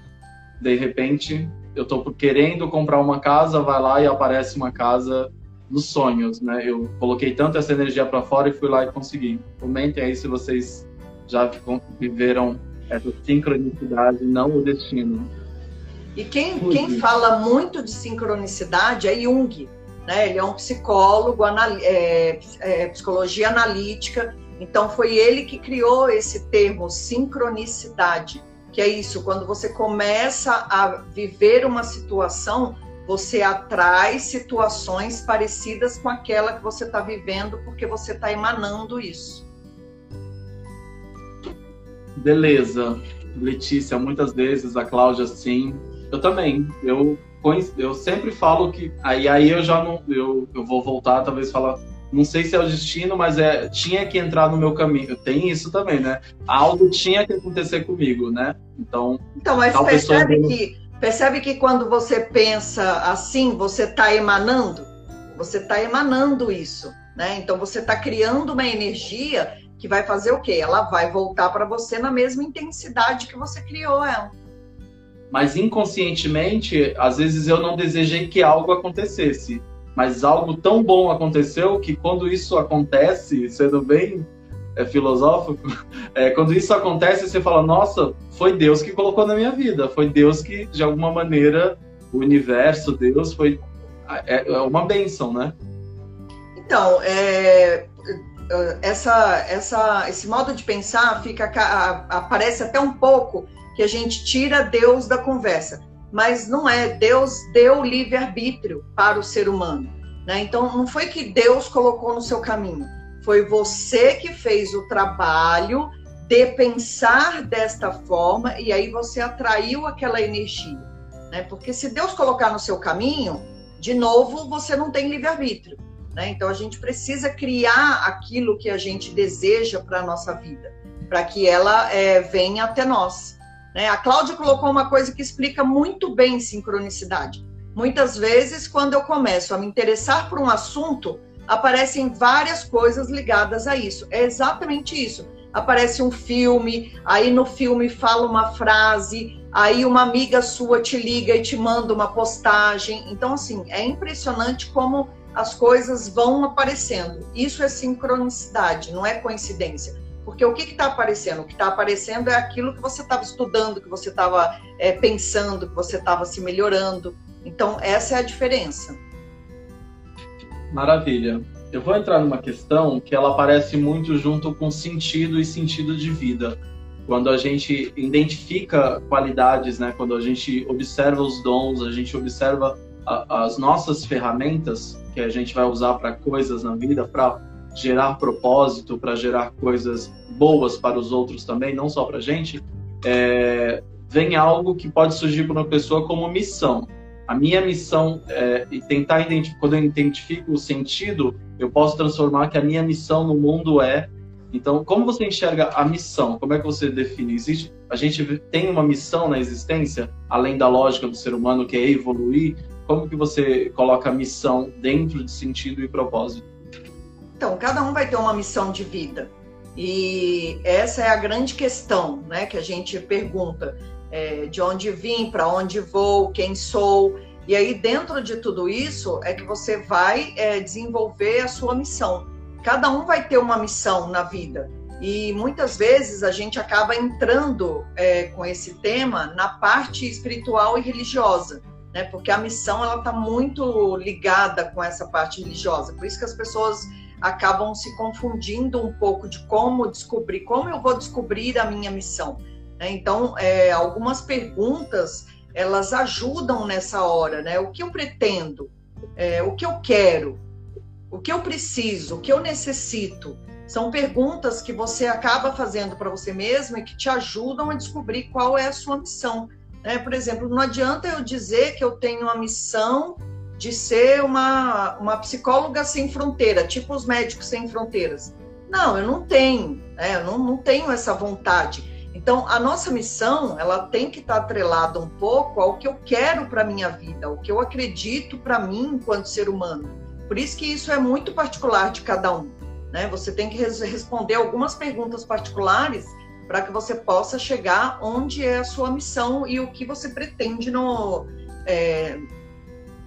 De repente, eu estou querendo comprar uma casa, vai lá e aparece uma casa nos sonhos, né? Eu coloquei tanto essa energia para fora e fui lá e consegui. Comentem aí se vocês já viveram essa sincronicidade, não o destino. E quem, quem fala muito de sincronicidade é Jung né? Ele é um psicólogo, é, é, psicologia analítica. Então foi ele que criou esse termo sincronicidade, que é isso, quando você começa a viver uma situação, você atrai situações parecidas com aquela que você está vivendo, porque você está emanando isso. Beleza. Letícia, muitas vezes, a Cláudia, sim. Eu também. Eu eu sempre falo que aí aí eu já não eu, eu vou voltar talvez falar não sei se é o destino mas é tinha que entrar no meu caminho. Tem isso também né? Algo tinha que acontecer comigo né? Então então mas percebe pessoa... que percebe que quando você pensa assim você está emanando? Você está emanando isso né? Então você está criando uma energia que vai fazer o quê? Ela vai voltar para você na mesma intensidade que você criou ela mas inconscientemente, às vezes eu não desejei que algo acontecesse. Mas algo tão bom aconteceu que quando isso acontece, sendo bem é, filosófico, é, quando isso acontece, você fala: Nossa, foi Deus que colocou na minha vida, foi Deus que, de alguma maneira, o universo, Deus, foi é, é uma bênção, né? Então, é, essa, essa, esse modo de pensar fica aparece até um pouco que a gente tira Deus da conversa, mas não é. Deus deu livre arbítrio para o ser humano, né? Então não foi que Deus colocou no seu caminho, foi você que fez o trabalho de pensar desta forma e aí você atraiu aquela energia, né? Porque se Deus colocar no seu caminho, de novo você não tem livre arbítrio. Né? Então, a gente precisa criar aquilo que a gente deseja para a nossa vida, para que ela é, venha até nós. Né? A Cláudia colocou uma coisa que explica muito bem sincronicidade. Muitas vezes, quando eu começo a me interessar por um assunto, aparecem várias coisas ligadas a isso. É exatamente isso. Aparece um filme, aí no filme fala uma frase, aí uma amiga sua te liga e te manda uma postagem. Então, assim, é impressionante como as coisas vão aparecendo. Isso é sincronicidade, não é coincidência. Porque o que está aparecendo? O que está aparecendo é aquilo que você estava estudando, que você estava é, pensando, que você estava se melhorando. Então, essa é a diferença. Maravilha. Eu vou entrar numa questão que ela aparece muito junto com sentido e sentido de vida. Quando a gente identifica qualidades, né? quando a gente observa os dons, a gente observa a, as nossas ferramentas, que a gente vai usar para coisas na vida, para gerar propósito, para gerar coisas boas para os outros também, não só para a gente, é, vem algo que pode surgir para uma pessoa como missão. A minha missão é e tentar identificar, quando eu identifico o sentido, eu posso transformar que a minha missão no mundo é. Então, como você enxerga a missão? Como é que você define? Existe, a gente tem uma missão na existência, além da lógica do ser humano, que é evoluir, como que você coloca a missão dentro de sentido e propósito? Então, cada um vai ter uma missão de vida. E essa é a grande questão, né, que a gente pergunta, é, de onde vim, para onde vou, quem sou. E aí, dentro de tudo isso, é que você vai é, desenvolver a sua missão. Cada um vai ter uma missão na vida. E muitas vezes a gente acaba entrando é, com esse tema na parte espiritual e religiosa né? Porque a missão ela está muito ligada com essa parte religiosa. Por isso que as pessoas acabam se confundindo um pouco de como descobrir, como eu vou descobrir a minha missão. Né? Então, é, algumas perguntas elas ajudam nessa hora, né? O que eu pretendo, é, o que eu quero, o que eu preciso, o que eu necessito. São perguntas que você acaba fazendo para você mesmo e que te ajudam a descobrir qual é a sua missão. Né? Por exemplo, não adianta eu dizer que eu tenho uma missão de ser uma, uma psicóloga sem fronteira, tipo os médicos sem fronteiras. Não, eu não tenho, né? eu não, não tenho essa vontade. Então, a nossa missão, ela tem que estar atrelada um pouco ao que eu quero para minha vida, ao que eu acredito para mim enquanto ser humano. Por isso que isso é muito particular de cada um. Né? Você tem que responder algumas perguntas particulares para que você possa chegar onde é a sua missão e o que você pretende no, é,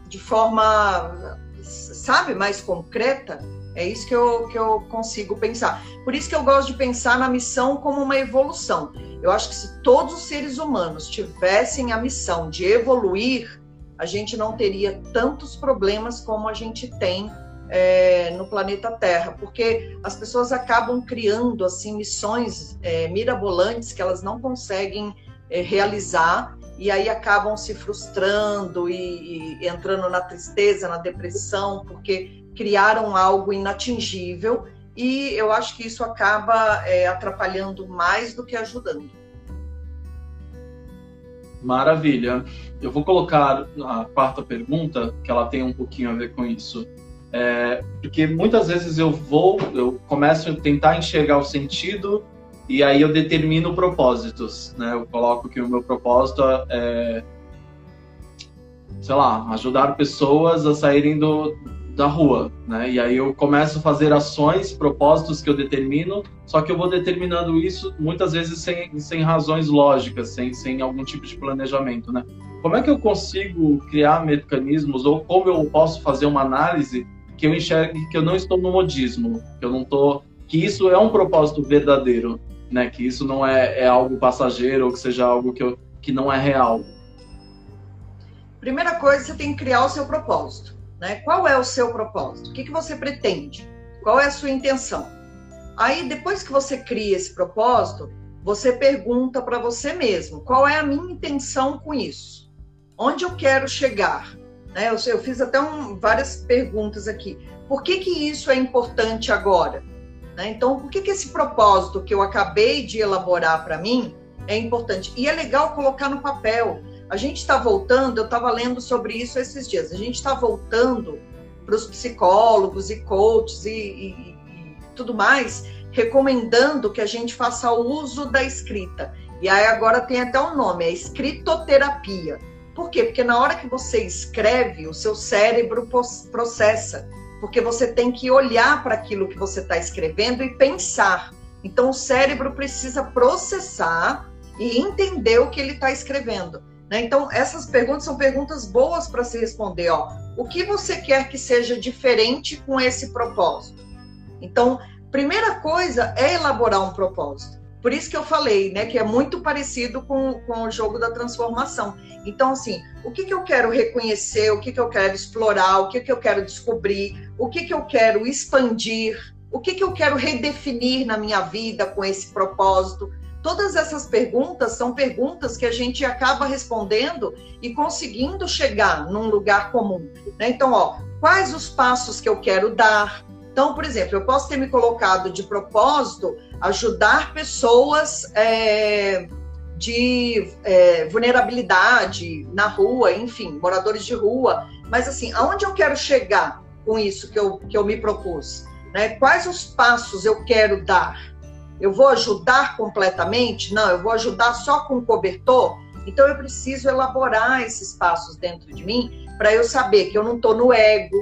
de forma, sabe, mais concreta. É isso que eu, que eu consigo pensar. Por isso que eu gosto de pensar na missão como uma evolução. Eu acho que se todos os seres humanos tivessem a missão de evoluir, a gente não teria tantos problemas como a gente tem é, no planeta Terra, porque as pessoas acabam criando assim missões é, mirabolantes que elas não conseguem é, realizar e aí acabam se frustrando e, e, entrando na tristeza, na depressão, porque criaram algo inatingível e eu acho que isso acaba é, atrapalhando mais do que ajudando. Maravilha. Eu vou colocar a quarta pergunta, que ela tem um pouquinho a ver com isso. É, porque muitas vezes eu vou, eu começo a tentar enxergar o sentido e aí eu determino propósitos, né? Eu coloco que o meu propósito é, sei lá, ajudar pessoas a saírem do, da rua, né? E aí eu começo a fazer ações, propósitos que eu determino, só que eu vou determinando isso muitas vezes sem, sem razões lógicas, sem, sem algum tipo de planejamento, né? Como é que eu consigo criar mecanismos ou como eu posso fazer uma análise que eu enxergue que eu não estou no modismo, que eu não tô, que isso é um propósito verdadeiro, né? Que isso não é, é algo passageiro ou que seja algo que, eu, que não é real. Primeira coisa, você tem que criar o seu propósito. Né? Qual é o seu propósito? O que, que você pretende? Qual é a sua intenção? Aí, depois que você cria esse propósito, você pergunta para você mesmo: qual é a minha intenção com isso? Onde eu quero chegar? Né? Eu, eu, fiz até um, várias perguntas aqui. Por que, que isso é importante agora? Né? Então, por que, que esse propósito que eu acabei de elaborar para mim é importante? E é legal colocar no papel. A gente está voltando, eu estava lendo sobre isso esses dias, a gente está voltando para os psicólogos e coaches e, e, e tudo mais, recomendando que a gente faça uso da escrita. E aí agora tem até um nome, é escritoterapia. Por quê? Porque na hora que você escreve, o seu cérebro processa, porque você tem que olhar para aquilo que você está escrevendo e pensar. Então o cérebro precisa processar e entender o que ele está escrevendo. Né? Então, essas perguntas são perguntas boas para se responder. Ó. O que você quer que seja diferente com esse propósito? Então, primeira coisa é elaborar um propósito. Por isso que eu falei, né, que é muito parecido com, com o jogo da transformação. Então, assim, o que, que eu quero reconhecer, o que, que eu quero explorar, o que, que eu quero descobrir, o que, que eu quero expandir, o que, que eu quero redefinir na minha vida com esse propósito. Todas essas perguntas são perguntas que a gente acaba respondendo e conseguindo chegar num lugar comum. Né? Então, ó, quais os passos que eu quero dar? Então, por exemplo, eu posso ter me colocado de propósito ajudar pessoas é, de é, vulnerabilidade na rua, enfim, moradores de rua. Mas assim, aonde eu quero chegar com isso que eu, que eu me propus? Né? Quais os passos eu quero dar? Eu vou ajudar completamente? Não, eu vou ajudar só com cobertor? Então eu preciso elaborar esses passos dentro de mim para eu saber que eu não estou no ego,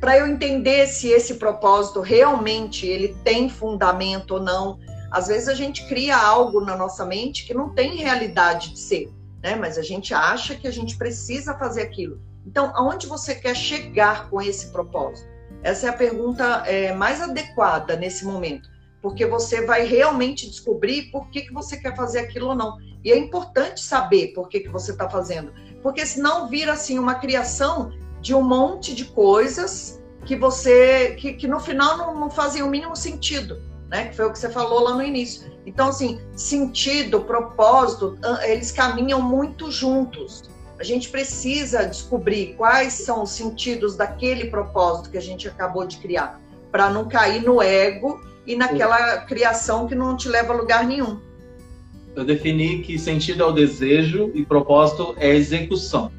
para eu entender se esse propósito realmente ele tem fundamento ou não. Às vezes a gente cria algo na nossa mente que não tem realidade de ser, né? Mas a gente acha que a gente precisa fazer aquilo. Então, aonde você quer chegar com esse propósito? Essa é a pergunta é, mais adequada nesse momento porque você vai realmente descobrir por que, que você quer fazer aquilo ou não. E é importante saber por que, que você está fazendo, porque senão vira assim uma criação de um monte de coisas que você que, que no final não, não fazem o mínimo sentido, né? Que foi o que você falou lá no início. Então, assim, sentido, propósito, eles caminham muito juntos. A gente precisa descobrir quais são os sentidos daquele propósito que a gente acabou de criar, para não cair no ego e naquela criação que não te leva a lugar nenhum. Eu defini que sentido é o desejo e propósito é a execução.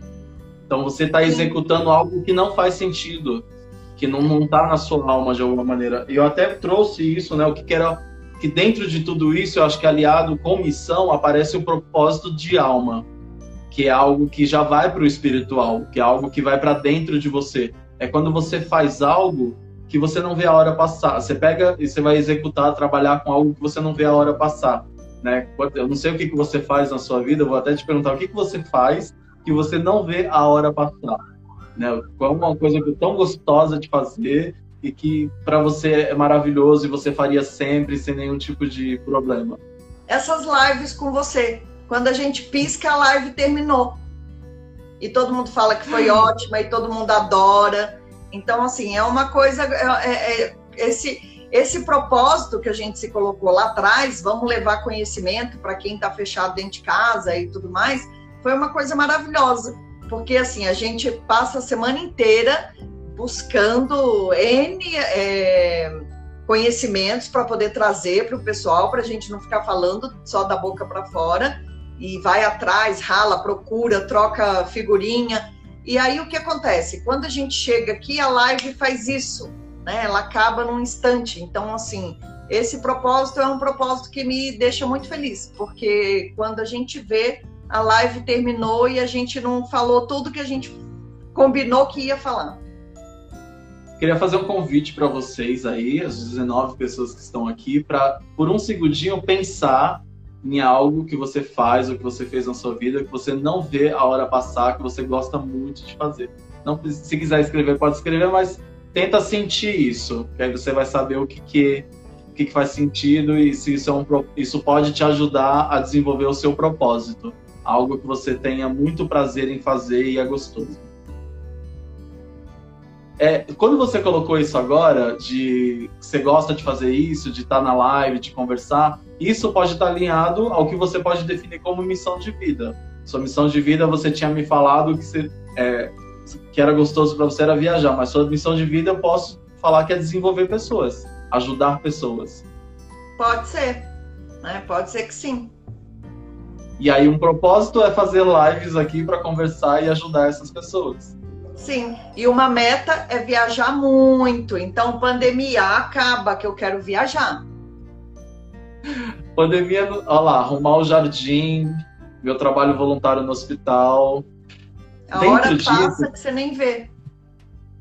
Então você está executando algo que não faz sentido, que não está na sua alma de alguma maneira. Eu até trouxe isso, né? O que, que era que dentro de tudo isso, eu acho que aliado com missão aparece o propósito de alma, que é algo que já vai para o espiritual, que é algo que vai para dentro de você. É quando você faz algo que você não vê a hora passar. Você pega e você vai executar, trabalhar com algo que você não vê a hora passar. Né? Eu não sei o que, que você faz na sua vida, eu vou até te perguntar o que, que você faz que você não vê a hora passar. Né? Qual é uma coisa tão gostosa de fazer e que para você é maravilhoso e você faria sempre sem nenhum tipo de problema? Essas lives com você. Quando a gente pisca, a live terminou. E todo mundo fala que foi ótima e todo mundo adora. Então, assim, é uma coisa. É, é, é, esse, esse propósito que a gente se colocou lá atrás, vamos levar conhecimento para quem está fechado dentro de casa e tudo mais, foi uma coisa maravilhosa. Porque, assim, a gente passa a semana inteira buscando N é, conhecimentos para poder trazer para o pessoal, para a gente não ficar falando só da boca para fora e vai atrás, rala, procura, troca figurinha. E aí o que acontece? Quando a gente chega aqui, a live faz isso, né? Ela acaba num instante. Então, assim, esse propósito é um propósito que me deixa muito feliz, porque quando a gente vê a live terminou e a gente não falou tudo que a gente combinou que ia falar. queria fazer um convite para vocês aí, as 19 pessoas que estão aqui, para por um segundinho pensar em algo que você faz ou que você fez na sua vida que você não vê a hora passar, que você gosta muito de fazer. Não, se quiser escrever, pode escrever, mas tenta sentir isso, que aí você vai saber o que, que, o que, faz sentido e se isso, é um, isso pode te ajudar a desenvolver o seu propósito. Algo que você tenha muito prazer em fazer e é gostoso. É, quando você colocou isso agora, de você gosta de fazer isso, de estar na live, de conversar, isso pode estar alinhado ao que você pode definir como missão de vida. Sua missão de vida, você tinha me falado que, você, é, que era gostoso para você era viajar, mas sua missão de vida eu posso falar que é desenvolver pessoas, ajudar pessoas. Pode ser, né? Pode ser que sim. E aí um propósito é fazer lives aqui para conversar e ajudar essas pessoas. Sim, e uma meta é viajar muito. Então, pandemia acaba que eu quero viajar. Pandemia, olha lá, arrumar o jardim, meu trabalho voluntário no hospital. A dentro hora disso, passa que você nem vê.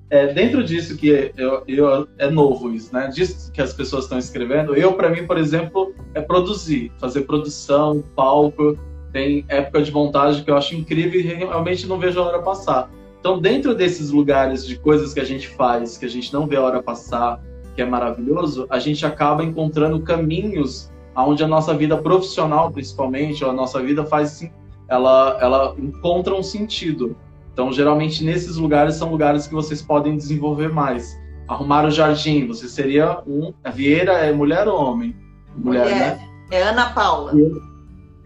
É, dentro disso que eu, eu, é novo isso, né? Disso que as pessoas estão escrevendo, eu, para mim, por exemplo, é produzir, fazer produção, palco. Tem época de montagem que eu acho incrível e realmente não vejo a hora passar. Então, dentro desses lugares de coisas que a gente faz, que a gente não vê a hora passar, que é maravilhoso, a gente acaba encontrando caminhos onde a nossa vida profissional, principalmente, ou a nossa vida faz ela, ela encontra um sentido. Então, geralmente, nesses lugares são lugares que vocês podem desenvolver mais. Arrumar o jardim, você seria um. A Vieira é mulher ou homem? Mulher, mulher. né? É Ana Paula.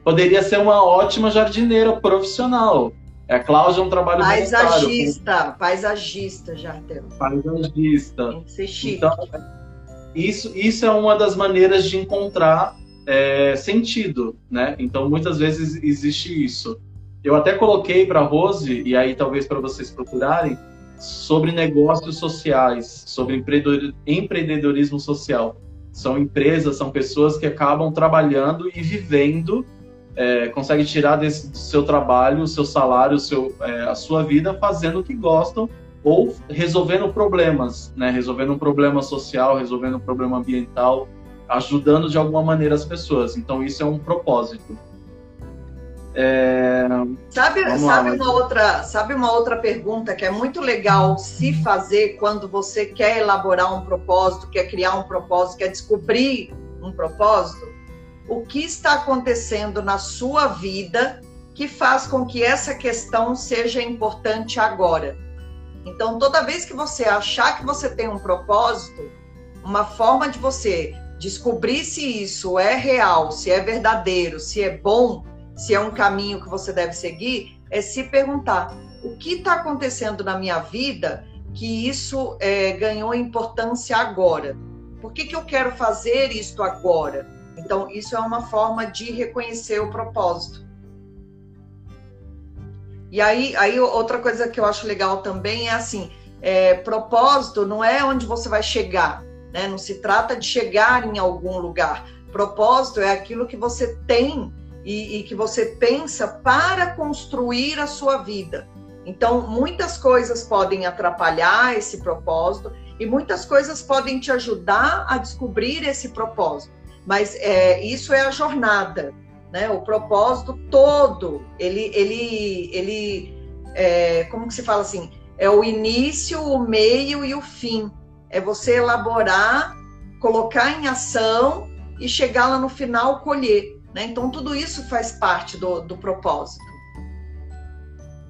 Poderia ser uma ótima jardineira profissional. É, a Cláudia é um trabalho Paisagista, paisagista, Jardel. Paisagista. Tem que ser chique. Então, isso, isso é uma das maneiras de encontrar é, sentido, né? Então, muitas vezes existe isso. Eu até coloquei para Rose, e aí talvez para vocês procurarem, sobre negócios sociais, sobre empreendedorismo social. São empresas, são pessoas que acabam trabalhando e vivendo é, consegue tirar desse, do seu trabalho, o seu salário, seu, é, a sua vida fazendo o que gostam ou resolvendo problemas, né? Resolvendo um problema social, resolvendo um problema ambiental, ajudando de alguma maneira as pessoas. Então isso é um propósito. É... Sabe, sabe, uma outra, sabe uma outra pergunta que é muito legal se fazer quando você quer elaborar um propósito, quer criar um propósito, quer descobrir um propósito? o que está acontecendo na sua vida que faz com que essa questão seja importante agora. Então, toda vez que você achar que você tem um propósito, uma forma de você descobrir se isso é real, se é verdadeiro, se é bom, se é um caminho que você deve seguir, é se perguntar: o que está acontecendo na minha vida que isso é, ganhou importância agora? Por que, que eu quero fazer isto agora? Então, isso é uma forma de reconhecer o propósito. E aí, aí outra coisa que eu acho legal também é assim: é, propósito não é onde você vai chegar, né? Não se trata de chegar em algum lugar. Propósito é aquilo que você tem e, e que você pensa para construir a sua vida. Então, muitas coisas podem atrapalhar esse propósito e muitas coisas podem te ajudar a descobrir esse propósito mas é, isso é a jornada, né? O propósito todo, ele, ele, ele, é, como que se fala assim? É o início, o meio e o fim. É você elaborar, colocar em ação e chegar lá no final colher. Né? Então tudo isso faz parte do, do propósito.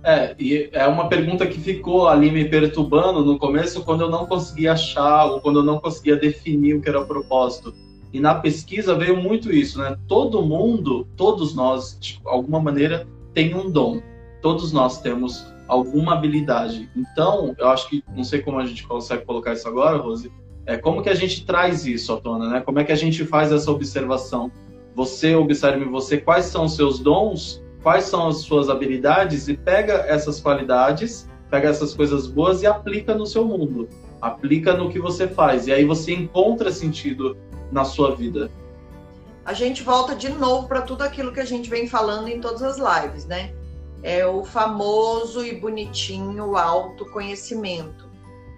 É, e é uma pergunta que ficou ali me perturbando no começo quando eu não conseguia achar ou quando eu não conseguia definir o que era o propósito e na pesquisa veio muito isso, né? Todo mundo, todos nós, de alguma maneira, tem um dom. Todos nós temos alguma habilidade. Então, eu acho que, não sei como a gente consegue colocar isso agora, Rose, é como que a gente traz isso à tona, né? Como é que a gente faz essa observação? Você observe você quais são os seus dons, quais são as suas habilidades e pega essas qualidades, pega essas coisas boas e aplica no seu mundo. Aplica no que você faz. E aí você encontra sentido na sua vida? A gente volta de novo para tudo aquilo que a gente vem falando em todas as lives, né? É o famoso e bonitinho autoconhecimento.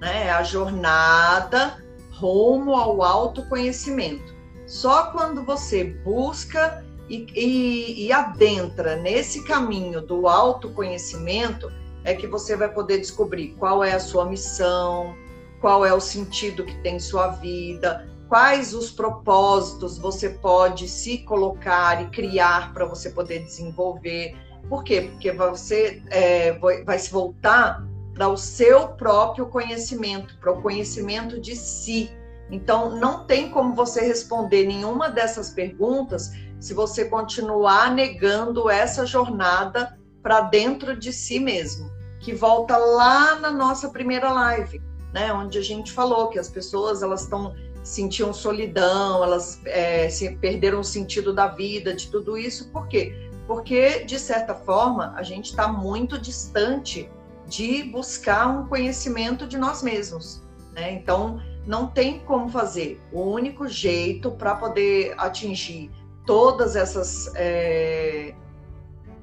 né? É a jornada rumo ao autoconhecimento. Só quando você busca e, e, e adentra nesse caminho do autoconhecimento é que você vai poder descobrir qual é a sua missão, qual é o sentido que tem sua vida, quais os propósitos você pode se colocar e criar para você poder desenvolver. Por quê? Porque você é, vai se voltar para o seu próprio conhecimento, para o conhecimento de si. Então, não tem como você responder nenhuma dessas perguntas se você continuar negando essa jornada para dentro de si mesmo, que volta lá na nossa primeira live, né, onde a gente falou que as pessoas elas estão sentiam solidão, elas é, perderam o sentido da vida, de tudo isso. Por quê? Porque, de certa forma, a gente está muito distante de buscar um conhecimento de nós mesmos. Né? Então, não tem como fazer. O único jeito para poder atingir todas essas é,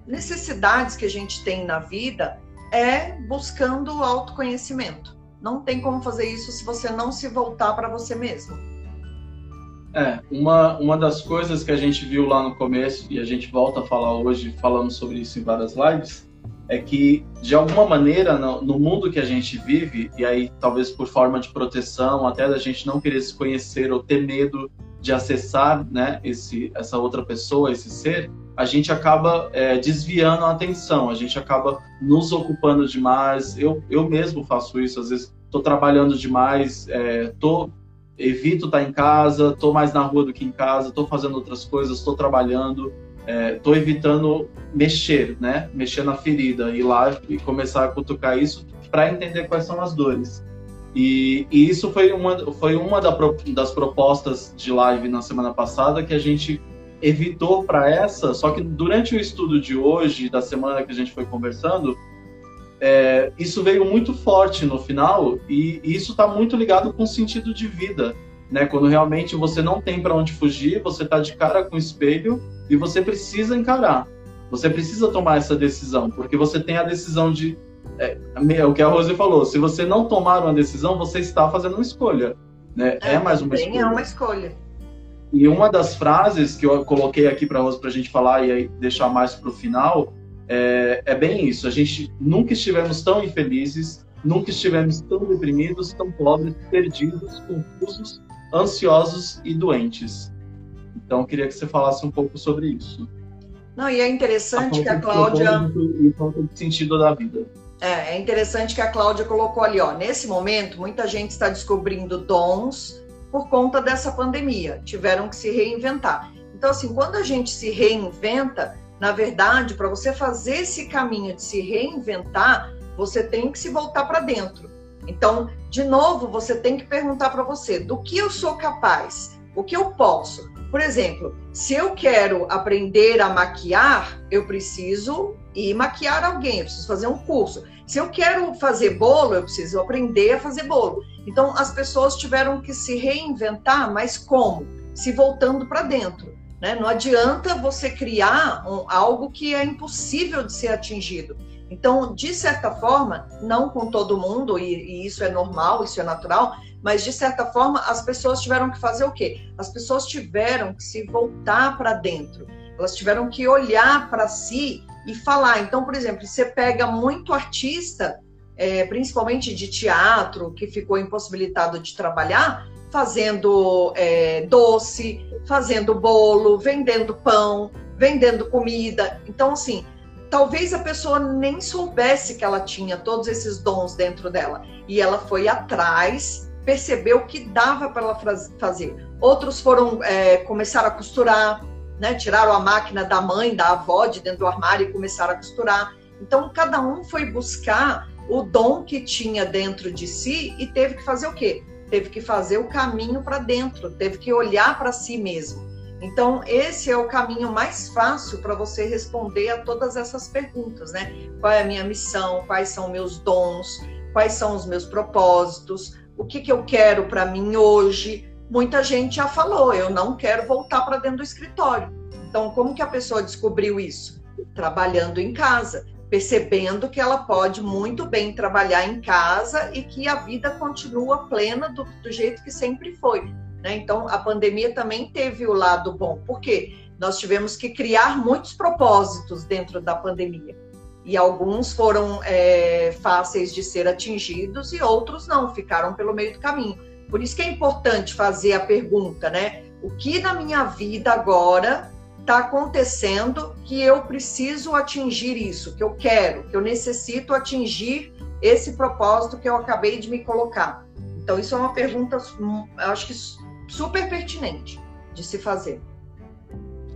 necessidades que a gente tem na vida é buscando autoconhecimento. Não tem como fazer isso se você não se voltar para você mesmo. É, uma, uma das coisas que a gente viu lá no começo, e a gente volta a falar hoje, falando sobre isso em várias lives, é que, de alguma maneira, no, mundo que a gente vive, e aí talvez por forma de proteção, até da gente não querer se conhecer ou ter medo de acessar né, esse, essa outra pessoa, esse ser, a gente acaba é, desviando a atenção, a gente acaba nos ocupando demais. Eu, eu mesmo faço isso, às vezes estou trabalhando demais, é, tô, evito estar tá em casa, estou mais na rua do que em casa, estou fazendo outras coisas, estou trabalhando, estou é, evitando mexer, né? Mexer na ferida, ir lá e começar a cutucar isso para entender quais são as dores. E, e, isso foi uma, foi uma das propostas de live na semana passada que a gente evitou para essa, só que durante o estudo de hoje, da semana que a gente foi conversando, é, isso veio muito forte no final e, e isso está muito ligado com o sentido de vida, né? Quando realmente você não tem para onde fugir, você está de cara com o espelho e você precisa encarar. Você precisa tomar essa decisão, porque você tem a decisão de é, é o que a Rose falou. Se você não tomar uma decisão, você está fazendo uma escolha, né? É, é mais uma escolha. É uma escolha. E uma das frases que eu coloquei aqui para Rose para a gente falar e aí deixar mais para o final é, é bem isso. A gente nunca estivemos tão infelizes, nunca estivemos tão deprimidos, tão pobres, perdidos, confusos, ansiosos e doentes. Então, queria que você falasse um pouco sobre isso. Não, e é interessante a que a Cláudia. E falta de sentido da vida. É, é interessante que a Cláudia colocou ali, ó. Nesse momento, muita gente está descobrindo dons por conta dessa pandemia. Tiveram que se reinventar. Então, assim, quando a gente se reinventa, na verdade, para você fazer esse caminho de se reinventar, você tem que se voltar para dentro. Então, de novo, você tem que perguntar para você: do que eu sou capaz? O que eu posso? Por exemplo, se eu quero aprender a maquiar, eu preciso ir maquiar alguém, eu preciso fazer um curso. Se eu quero fazer bolo, eu preciso aprender a fazer bolo. Então, as pessoas tiveram que se reinventar, mas como? Se voltando para dentro. Né? Não adianta você criar um, algo que é impossível de ser atingido. Então, de certa forma, não com todo mundo, e, e, isso é normal, isso é natural, mas de certa forma as pessoas tiveram que fazer o quê? As pessoas tiveram que se voltar para dentro, elas tiveram que olhar para si e falar. Então, por exemplo, você pega muito artista, é, principalmente de teatro, que ficou impossibilitado de trabalhar, fazendo é, doce, fazendo bolo, vendendo pão, vendendo comida. Então, assim, talvez a pessoa nem soubesse que ela tinha todos esses dons dentro dela. E ela foi atrás, percebeu que dava para ela fazer. Outros foram é, começaram a costurar, né? Tiraram a máquina da mãe, da avó de dentro do armário e começaram a costurar. Então, cada um foi buscar o dom que tinha dentro de si e teve que fazer o quê? Teve que fazer o caminho para dentro, teve que olhar para si mesmo. Então, esse é o caminho mais fácil para você responder a todas essas perguntas, né? Qual é a minha missão? Quais são meus dons? Quais são os meus propósitos? O que, que eu quero para mim hoje? Muita gente já falou, eu não quero voltar para dentro do escritório. Então, como que a pessoa descobriu isso? Trabalhando em casa. percebendo que ela pode muito bem trabalhar em casa e que a vida continua plena do, do jeito que sempre foi. Né? Então, a pandemia também teve o lado bom, porque nós tivemos que criar muitos propósitos dentro da pandemia. E alguns foram é, fáceis de ser atingidos e outros não, ficaram pelo meio do caminho. Por isso que é importante fazer a pergunta, né? O que na minha vida agora está acontecendo que eu preciso atingir isso, que eu quero, que eu necessito atingir esse propósito que eu acabei de me colocar? Então, isso é uma pergunta, hum, acho que super pertinente de se fazer.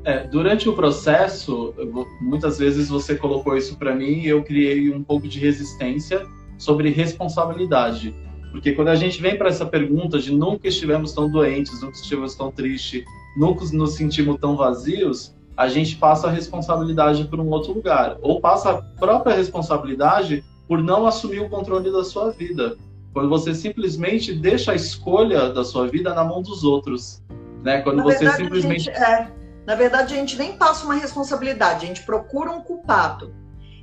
É, durante o processo, muitas vezes você colocou isso para mim e eu criei um pouco de resistência sobre responsabilidade. Porque quando a gente vem para essa pergunta de nunca estivemos tão doentes, nunca estivemos tão tristes, nunca nos sentimos tão vazios, a gente passa a responsabilidade por um outro lugar. Ou passa a própria responsabilidade por não assumir o controle da sua vida. Quando você simplesmente deixa a escolha da sua vida na mão dos outros. Né? Quando na você verdade, simplesmente. Gente, é na verdade, a gente nem passa uma responsabilidade, a gente procura um culpado.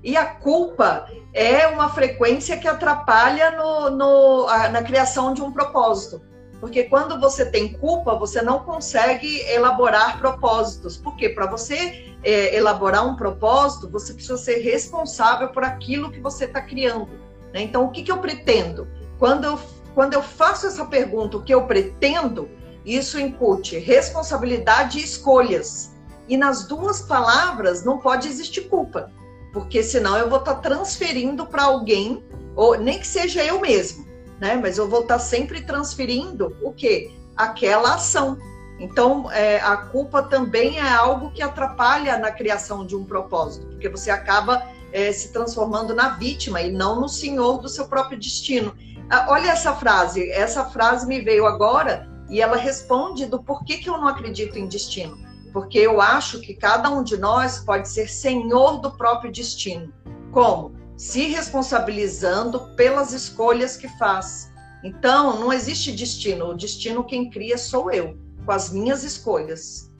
E a culpa é uma frequência que atrapalha no, no, na criação de um propósito. Porque quando você tem culpa, você não consegue elaborar propósitos. Porque para você é, elaborar um propósito, você precisa ser responsável por aquilo que você está criando. Né? Então, o que, que eu pretendo? Quando eu, quando eu faço essa pergunta, o que eu pretendo, isso incute responsabilidade e escolhas. E nas duas palavras não pode existir culpa, porque senão eu vou estar transferindo para alguém, ou nem que seja eu mesmo, né? Mas eu vou estar sempre transferindo o quê? Aquela ação. Então, é, a culpa também é algo que atrapalha na criação de um propósito, porque você acaba é, se transformando na vítima e não no senhor do seu próprio destino. Ah, olha essa frase, essa frase me veio agora e ela responde do porquê que eu não acredito em destino. Porque eu acho que cada um de nós pode ser senhor do próprio destino. Como? Se responsabilizando pelas escolhas que faz. Então, não existe destino. O destino quem cria sou eu, com as minhas escolhas.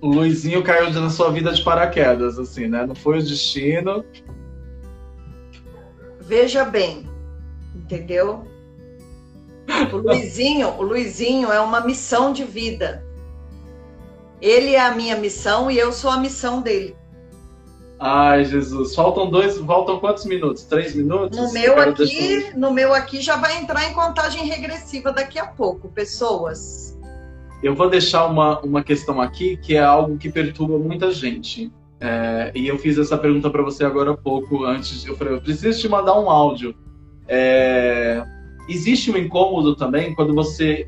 O Luizinho caiu na sua vida de paraquedas, assim, né? Não foi o destino. Veja bem, entendeu? O Luizinho, o Luizinho é uma missão de vida. Ele é a minha missão e eu sou a missão dele. Ai, Jesus. Faltam dois, faltam quantos minutos? Três minutos? No meu aqui, no meu aqui já vai entrar em contagem regressiva daqui a pouco, pessoas. Eu vou deixar uma, uma questão aqui que é algo que perturba muita gente. É, e eu fiz essa pergunta para você agora há pouco, antes. Eu falei, eu preciso te mandar um áudio. É, existe um incômodo também quando você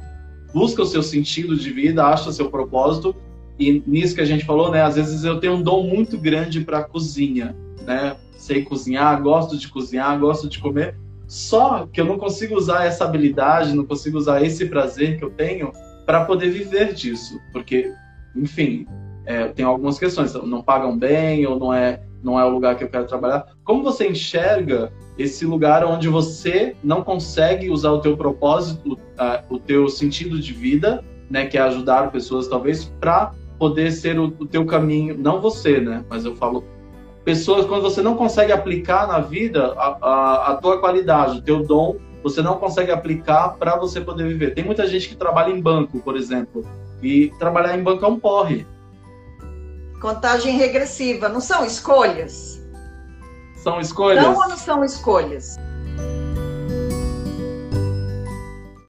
busca o seu sentido de vida, acha seu propósito, e nisso que a gente falou, né? Às vezes eu tenho um dom muito grande para cozinha, né? Sei cozinhar, gosto de cozinhar, gosto de comer, só que eu não consigo usar essa habilidade, não consigo usar esse prazer que eu tenho para poder viver disso, porque, enfim, é, tem algumas questões, não pagam bem ou não é não é o lugar que eu quero trabalhar. Como você enxerga esse lugar onde você não consegue usar o teu propósito, o teu sentido de vida, né, que é ajudar pessoas talvez para poder ser o, o, teu caminho, não você, né, mas eu falo pessoas quando você não consegue aplicar na vida a, a, a tua qualidade, o teu dom, você não consegue aplicar para você poder viver. Tem muita gente que trabalha em banco, por exemplo, e trabalhar em banco é um porre. Contagem regressiva, não são escolhas? São escolhas? Não ou não são escolhas?